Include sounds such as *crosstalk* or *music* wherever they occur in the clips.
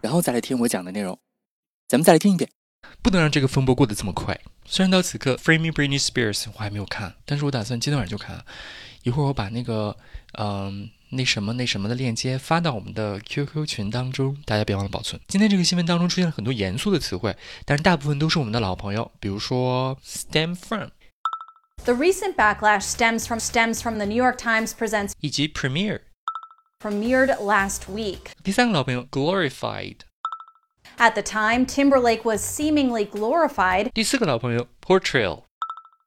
然后再来听我讲的内容，咱们再来听一遍。不能让这个风波过得这么快。虽然到此刻《Free Me Britney Spears》我还没有看，但是我打算今天晚上就看。一会儿我把那个嗯那什么那什么的链接发到我们的 QQ 群当中，大家别忘了保存。今天这个新闻当中出现了很多严肃的词汇，但是大部分都是我们的老朋友，比如说 stem from。The recent backlash stems from stems from the New York Times presents 以及 premiere。premiered last week. 第三个老朋友 glorified. At the time, Timberlake was seemingly glorified. 第四个老朋友 portrayal.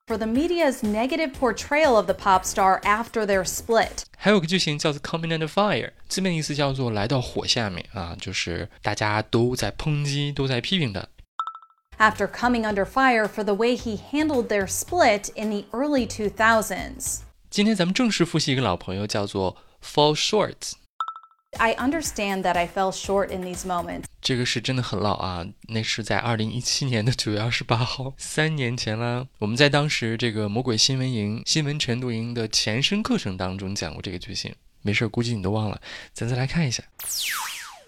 For the media's negative portrayal of the pop star after their split. 还有个句型叫做 coming under fire，字面意思叫做来到火下面啊，就是大家都在抨击，都在批评他。After coming under fire for the way he handled their split in the early 2000s. 今天咱们正式复习一个老朋友，叫做 fall short. I understand that I fell short in these moments. 这个是真的很老啊，那是在二零一七年的九月二十八号，三年前了。我们在当时这个魔鬼新闻营、新闻晨读营的前身课程当中讲过这个句型。没事，估计你都忘了，咱再来看一下。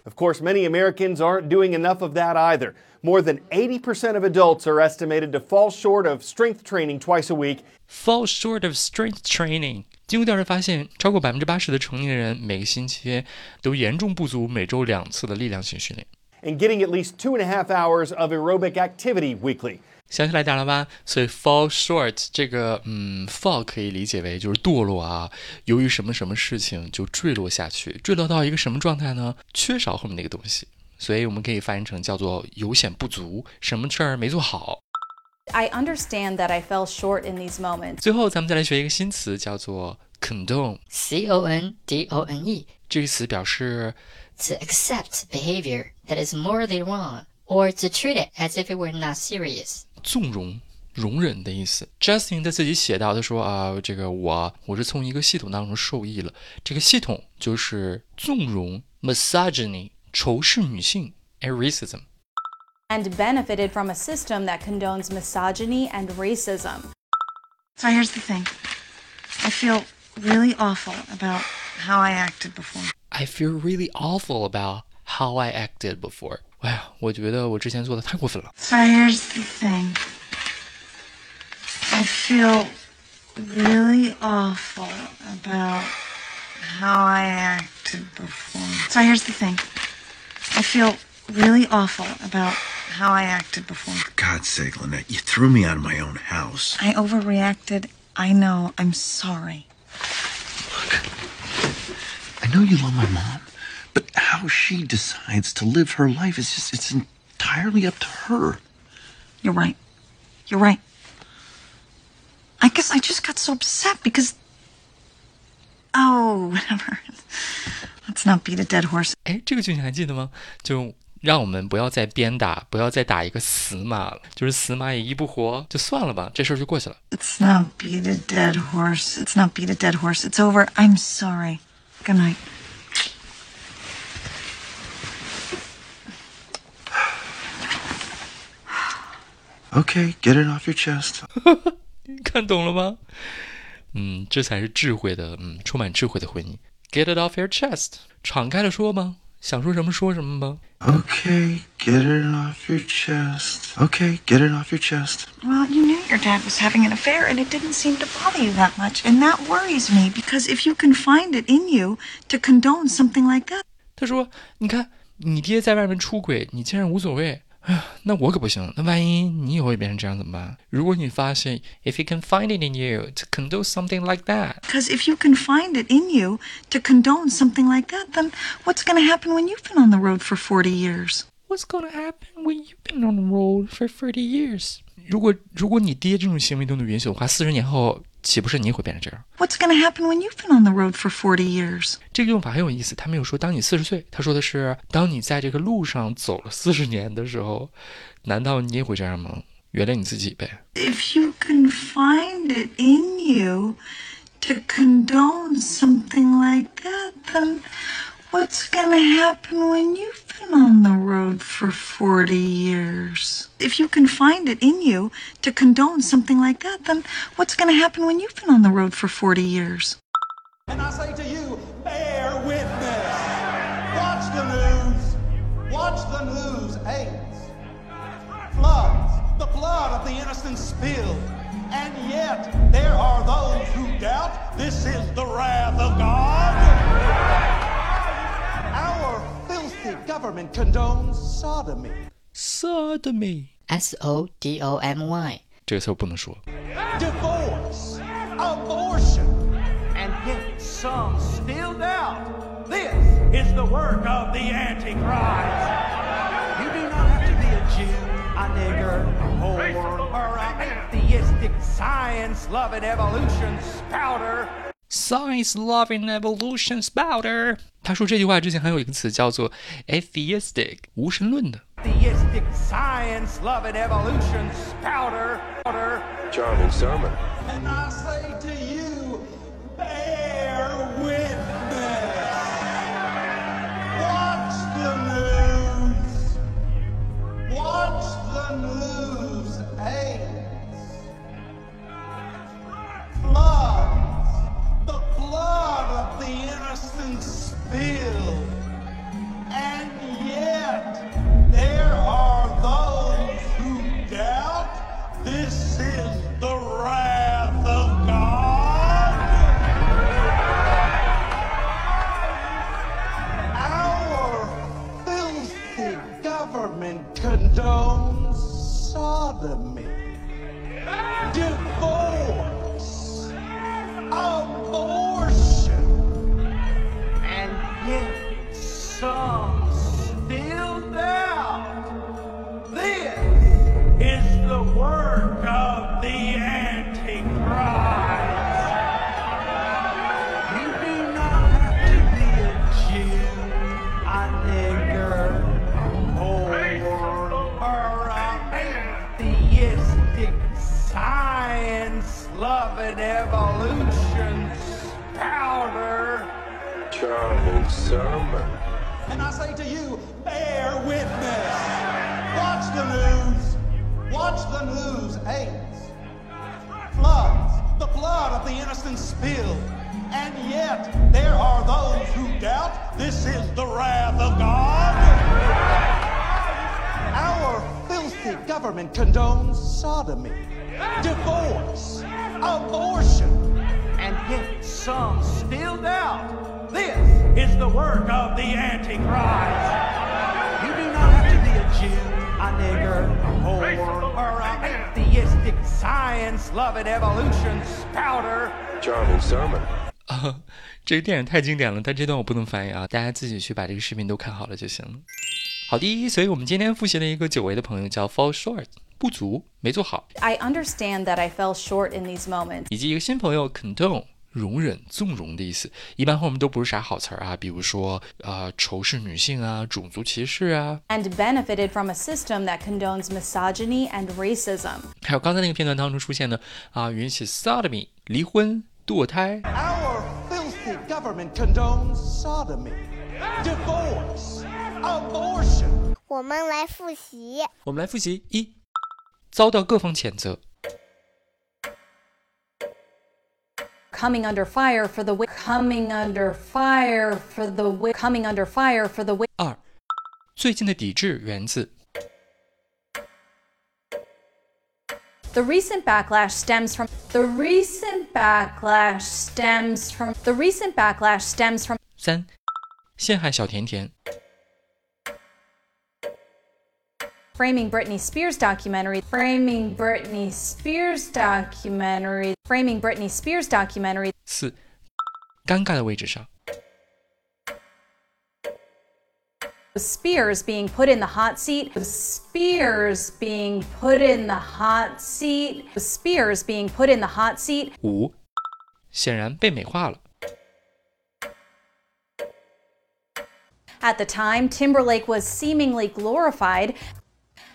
Of course, many Americans aren't doing enough of that either. More than 80% of adults are estimated to fall short of strength training twice a week. Fall short of strength training. 经过调查发现，超过百分之八十的成年人每个星期都严重不足每周两次的力量型训练。And getting at least two and a half hours of aerobic activity weekly. 想起来点了吧？所以 fall short 这个，嗯，fall 可以理解为就是堕落啊，由于什么什么事情就坠落下去，坠落到一个什么状态呢？缺少后面那个东西，所以我们可以翻译成叫做有显不足，什么事儿没做好。I understand that I fell short in these moments. 最后，咱们再来学一个新词，叫做 condone，c o n d o n e。这个词表示 to accept behavior that is morally wrong or to treat it as if it were not serious。纵容、容忍的意思。Justin 他自己写到，他说啊，这个我我是从一个系统当中受益了，这个系统就是纵容 misogyny 仇视女性 racism。and benefited from a system that condones misogyny and racism. So here's the thing I feel really awful about how I acted before. I feel really awful about how I acted before. 哎呀，我觉得我之前做的太过分了。So here's the thing. I feel really awful about how I acted before. So here's the thing. I feel really awful about how I acted before. For God's sake, Lynette, you threw me out of my own house. I overreacted. I know. I'm sorry. Look, I know you love my mom, but how she decides to live her life is just, it's entirely up to her. You're right. You're right. I guess I just got so upset because. Oh, *laughs* whatever. Let's not beat a dead horse. 哎，这个剧情还记得吗？就 让我们不要再鞭打，不要再打一个死马了，就是死马也医不活，就算了吧，这事儿就过去了。It's not beat a dead horse. It's not beat a dead horse. It's over. I'm sorry. Good night. Okay, get it off your chest. 看懂了吗？嗯，这才是智慧的，嗯，充满智慧的婚姻。Get it off your chest，敞开了说吧。想说什么说什么吧。Okay, get it off your chest. Okay, get it off your chest. Well, you knew your dad was having an affair, and it didn't seem to bother you that much, and that worries me because if you can find it in you to condone something like that. 他说：“你看，你爹在外面出轨，你竟然无所谓。” 哎*sighs* 呀，那我可不行。那万一你以后也变成这样怎么办？如果你发现，if you can find it in you to condone something like that. Because if you can find it in you to condone something like that, then what's going to happen when you've been on the road for forty years? What's going to happen when you've been on the road for thirty years? 如果如果你爹这种行为都能允许的话，四十年后 岂不是你也会变成这样？What's going to happen when you've been on the road for forty years？这个用法很有意思，他没有说当你四十岁，他说的是当你在这个路上走了四十年的时候，难道你也会这样吗？原谅你自己呗。If you can find it in you to condone something like that, then what's going to happen when you've been on the road for 40 years? If you can find it in you to condone something like that, then what's going to happen when you've been on the road for 40 years? And I say to you, bear witness. Watch the news. Watch the news. AIDS, floods, the blood of the innocent spilled. And yet there are those who doubt this is the wrath of God. filthy government condones sodomy. Sodomy S O D O M Y. 这个词我不能说。 divorce, abortion, and yet some still doubt this is the work of the Antichrist. You do not have to be a Jew, a nigger, a whore, or an atheistic science-loving evolution spouter. Science loving evolution spouter。他说这句话之前还有一个词叫做 atheistic，无神论的。 Theistic science-loving evolution spouter. spouter. Charming sermon. government condones sodomy, divorce, abortion, and yet some still doubt this is the work of the Antichrist. You do not have to be a Jew, a nigger, a whore, or an atheistic science-loving evolution spouter. Charming sermon. 啊，*laughs* 这个电影太经典了，但这段我不能翻译啊，大家自己去把这个视频都看好了就行了。 好的，所以我们今天复习了一个久违的朋友叫 fall short，不足，没做好，I understand that I fell short in these moments. 以及一个新朋友 condone。容忍、纵容的意思，一般后面都不是啥好词儿啊，比如说，呃，仇视女性啊，种族歧视啊，and benefited from a system that condones misogyny and racism. 还有刚才那个片段当中出现的啊，允许 sodomy 离婚、堕胎，Our filthy government condones sodomy, divorce, abortion, 我们来复习。我们来复习一，遭到各方谴责； Coming under fire for the wi- coming under fire for the wi- coming under fire for the wi- 二，最近的抵制源自 The recent backlash stems from the recent backlash stems from the recent backlash stems from 三，陷害小甜甜； framing Britney Spears documentary framing Britney Spears documentary framing Britney Spears documentary 四，尴尬的位置上； Spears being put in the hot seat. Spears being put in the hot seat. Spears being put in the hot seat. 五，显然被美化了。 At the time, Timberlake was seemingly glorified.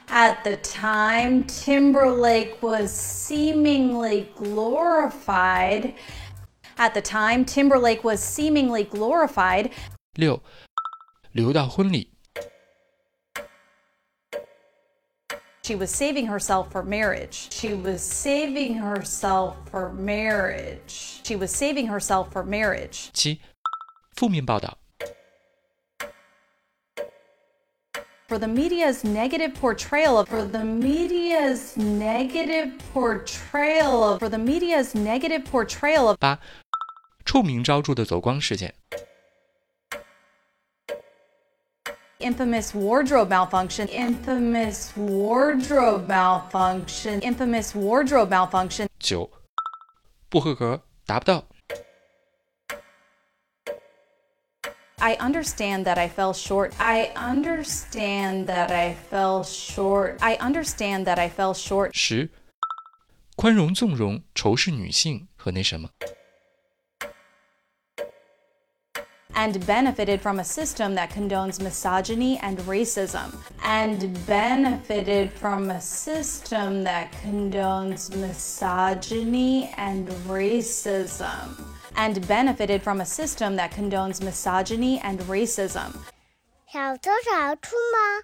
At the time, Timberlake was seemingly glorified. At the time, Timberlake was seemingly glorified. 六，留到婚礼。 She was saving herself for marriage. She was saving herself for marriage. She was saving herself for marriage. 七，负面报道。 For the media's negative portrayal of for the media's negative portrayal of for the media's negative portrayal of 八，臭名昭着的走光事件。 infamous wardrobe malfunction, infamous wardrobe malfunction, infamous wardrobe malfunction. 九，不合格，达不到。 I understand that I fell short. I understand that I fell short. I understand that I fell short. 十，宽容纵容仇视女性和那什么。 and benefited from a system that condones misogyny and racism. And benefited from a system that condones misogyny and racism. And benefited from a system that condones misogyny and racism. 小偷找出吗？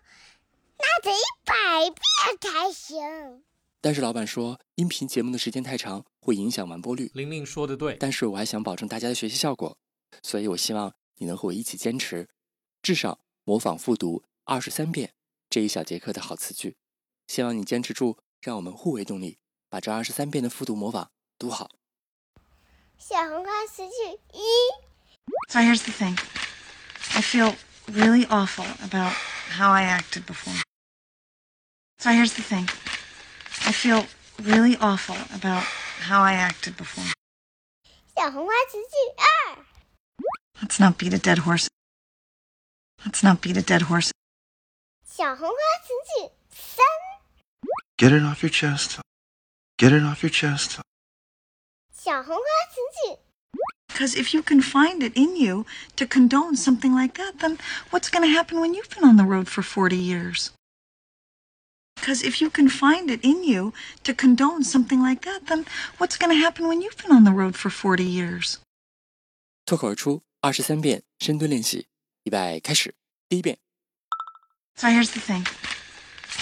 那得一百遍才行。但是老板说，音频节目的时间太长，会影响完播率。玲玲说的对，但是我还想保证大家的学习效果，所以我希望你能和我一起坚持，至少模仿复读二十三遍这一小节课的好词句。希望你坚持住，让我们互为动力，把这二十三遍的复读模仿读好。 小红花词句一。 So here's the thing. I feel really awful about how I acted before. So here's the thing. I feel really awful about how I acted before. 小红花词句二。 Let's not beat a dead horse. Let's not beat a dead horse. 小红花词句三。 Get it off your chest. Get it off your chest. 小红花词句 Because if you can find it in you to condone something like that, then what's going to happen when you've been on the road for 40 years? Because if you can find it in you to condone something like that, then what's going to happen when you've been on the road for 40 years? 脱口而出二十三遍深蹲练习，预备开始。第一遍， So here's the thing.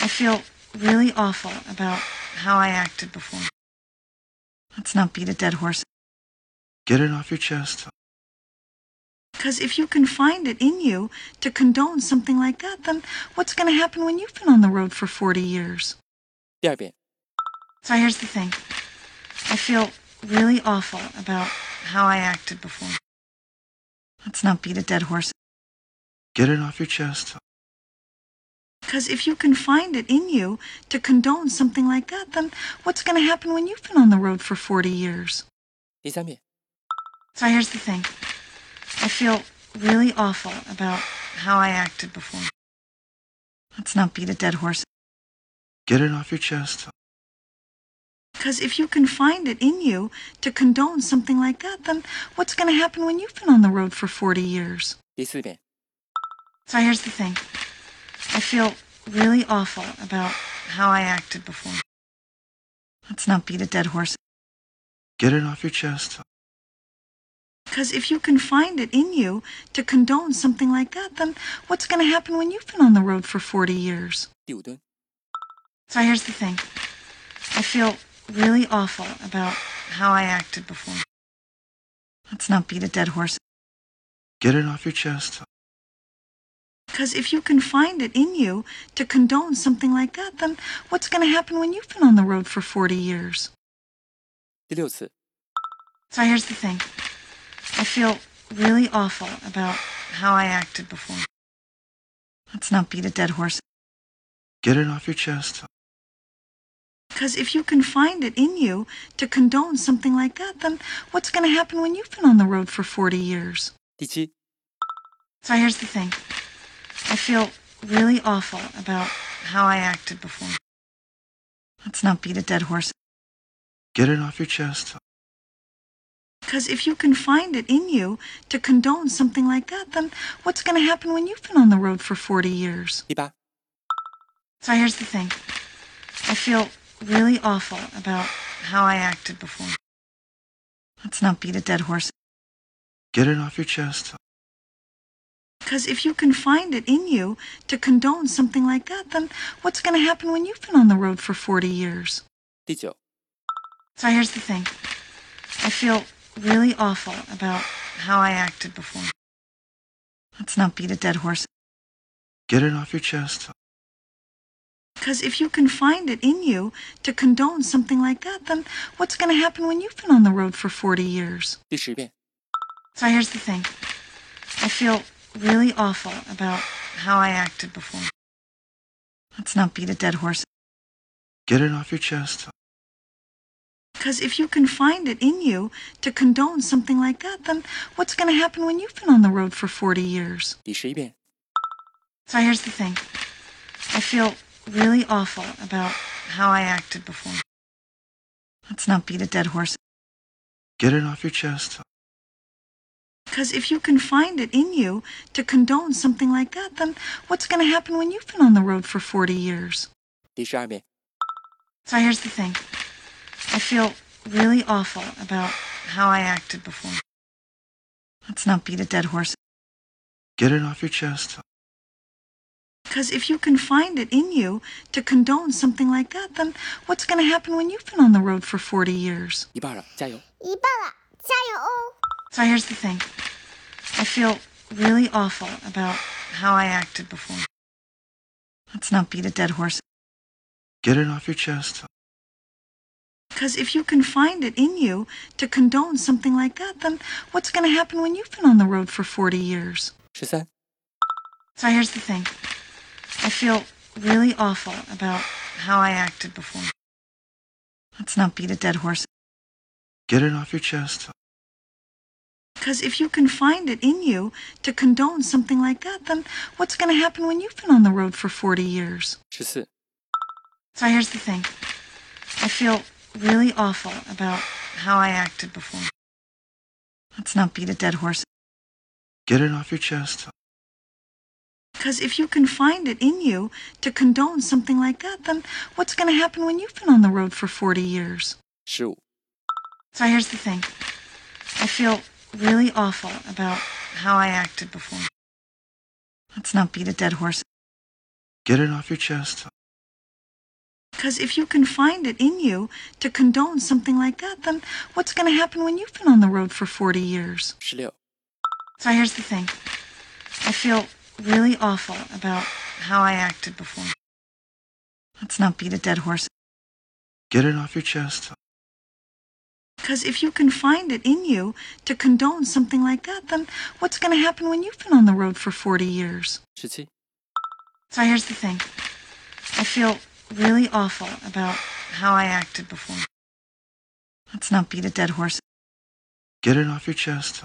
I feel really awful about how I acted before. Let's not beat a dead horse. Get it off your chest. Because if you can find it in you to condone something like that, then what's going to happen when you've been on the road for 40 years? 第二遍， So here's the thing. I feel really awful about how I acted before. Let's not beat a dead horse. Get it off your chest. Because if you can find it in you to condone something like that, then what's going to happen when you've been on the road for 40 years? 第三遍， So here's the thing. I feel really awful about how I acted before. Let's not beat a dead horse. Get it off your chest. Because if you can find it in you to condone something like that, then what's going to happen when you've been on the road for 40 years? 第四遍， So here's the thing. I feel really awful about how I acted before. Let's not beat a dead horse. Get it off your chest. Because if you can find it in you to condone something like that, then what's going to happen when you've been on the road for 40 years? So here's the thing I feel really awful about how I acted before. Let's not beat a dead horse. Get it off your chest. Because if you can find it in you to condone something like that, then what's going to happen when you've been on the road for 40 years? 第六次， So here's the thing. I feel really awful about how I acted before. Let's not beat a dead horse. Get it off your chest. Because if you can find it in you to condone something like that, then what's going to happen when you've been on the road for 40 years? 第七， So here's the thing. I feel really awful about how I acted before. Let's not beat a dead horse. Get it off your chest. Because if you can find it in you to condone something like that, then what's going to happen when you've been on the road for 40 years? So here's the thing I feel really awful about how I acted before. Let's not beat a dead horse. Get it off your chest. Because if you can find it in you to condone something like that, then what's going to happen when you've been on the road for 40 years? 第九， So here's the thing I feel really awful about how I acted before. Let's not beat a dead horse. Get it off your chest. Because if you can find it in you to condone something like that, then what's going to happen when you've been on the road for 40 years? 第十遍， So here's the thing I feel really awful about how I acted before. Let's not beat a dead horse. Get it off your chest. Because if you can find it in you to condone something like that, then what's going to happen when you've been on the road for 40 years? 第十一遍， So here's the thing I feel really awful about how I acted before. Let's not beat a dead horse. Get it off your chest. Because if you can find it in you to condone something like that, then what's going to happen when you've been on the road for 40 years? 第十二遍， So here's the thing I feel really awful about how I acted before. Let's not beat a dead horse. Get it off your chest. Because if you can find it in you to condone something like that, then what's going to happen when you've been on the road for 40 years? 一半了，加油！一半了，加油哦！ So here's the thing I feel really awful about how I acted before. Let's not beat a dead horse. Get it off your chest. Because if you can find it in you to condone something like that, then what's going to happen when you've been on the road for 40 years? 十三、So here's the thing I feel really awful about how I acted before. Let's not beat a dead horse. Get it off your chest. Because if you can find it in you to condone something like that, then what's going to happen when you've been on the road for 40 years? 十四、 So here's the thing I feel really awful about how I acted before. Let's not beat a dead horse. Get it off your chest. Because if you can find it in you to condone something like that, then what's going to happen when you've been on the road for 40 years? 十五、 So here's the thing I feel really awful about how I acted before. Let's not beat a dead horse. Get it off your chest. Because if you can find it in you to condone something like that, then what's going to happen when you've been on the road for 40 years? 十六、So here's the thing I feel really awful about how I acted before. Let's not beat a dead horse. Get it off your chest. Because if you can find it in you to condone something like that, then what's going to happen when you've been on the road for 40 years? Shitty. So here's the thing I feel really awful about how I acted before. Let's not beat a dead horse. Get it off your chest.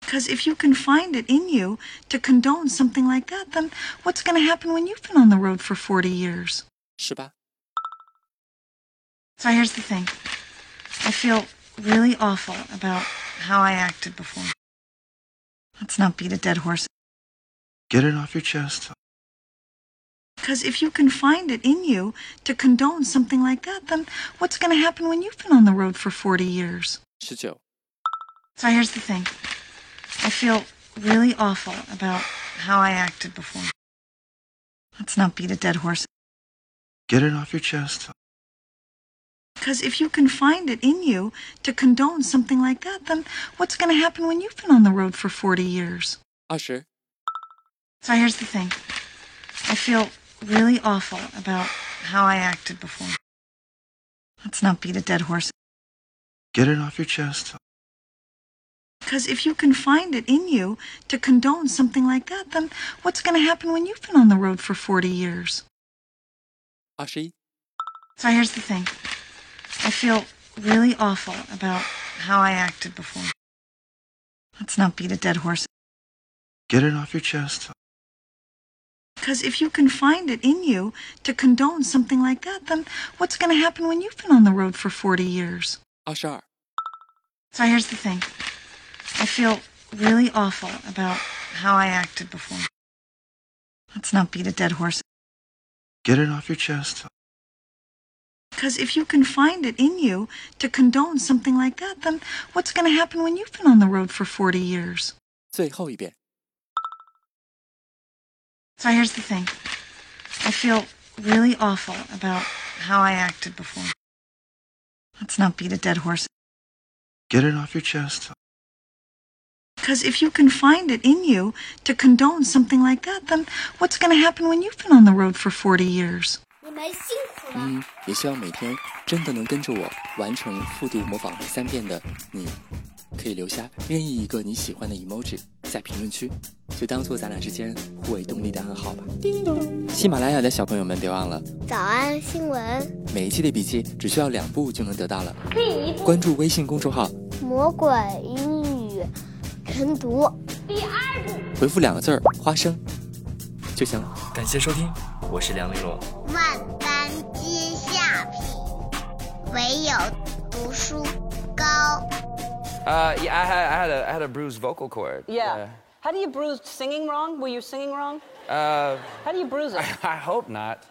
Because if you can find it in you to condone something like that, then what's going to happen when you've been on the road for 40 years? 是吧? So here's the thing. I feel really awful about how I acted before. Let's not beat a dead horse. Get it off your chest. Because if you can find it in you to condone something like that, then what's going to happen when you've been on the road for 40 years? 十九、So here's the thing I feel really awful about how I acted before. Let's not beat a dead horse. Get it off your chest. Because if you can find it in you to condone something like that, then what's going to happen when you've been on the road for 40 years? Oh, Usher. So here's the thing I feel really awful about how I acted before. Let's not beat a dead horse. Get it off your chest. Because if you can find it in you to condone something like that, then what's going to happen when you've been on the road for 40 years? Ashi. So here's the thing. I feel really awful about how I acted before. Let's not beat a dead horse. Get it off your chest. Because if you can find it in you to condone something like that, then what's going to happen when you've been on the road for 40 years? Oh, sure. So here's the thing I feel really awful about how I acted before. Let's not beat a dead horse. Get it off your chest. Because if you can find it in you to condone something like that, then what's going to happen when you've been on the road for 40 years? 最后一遍。 So here's the thing I feel really awful about how I acted before. Let's not beat a dead horse. Get it off your chest. Because if you can find it in you to condone something like that, then what's going to happen when you've been on the road for 40 years? 你们辛苦了。嗯，也希望每天真的能跟着我完成复读模仿三遍的你，可以留下任意一个你喜欢的 emoji 在评论区，就当做咱俩之间互为动力的暗号吧。叮咚喜马拉雅的小朋友们，别忘了早安新闻，每一期的笔记只需要两步就能得到了。第一步，关注微信公众号，魔鬼英语晨读。第二步，回复两个字儿“花生”就行了。感谢收听，我是梁玲珑。唯有读书高。 Uh, yeah, I had, I had a, I had a bruised vocal cord. Yeah. How do you bruise singing wrong? Were you singing wrong? Uh, How do you bruise it? I *laughs* hope not.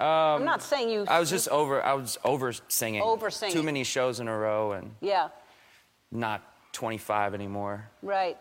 I'm not saying you. I was just over. I was over singing. Over-singing. Too many shows in a row and Yeah, not 25 anymore. right.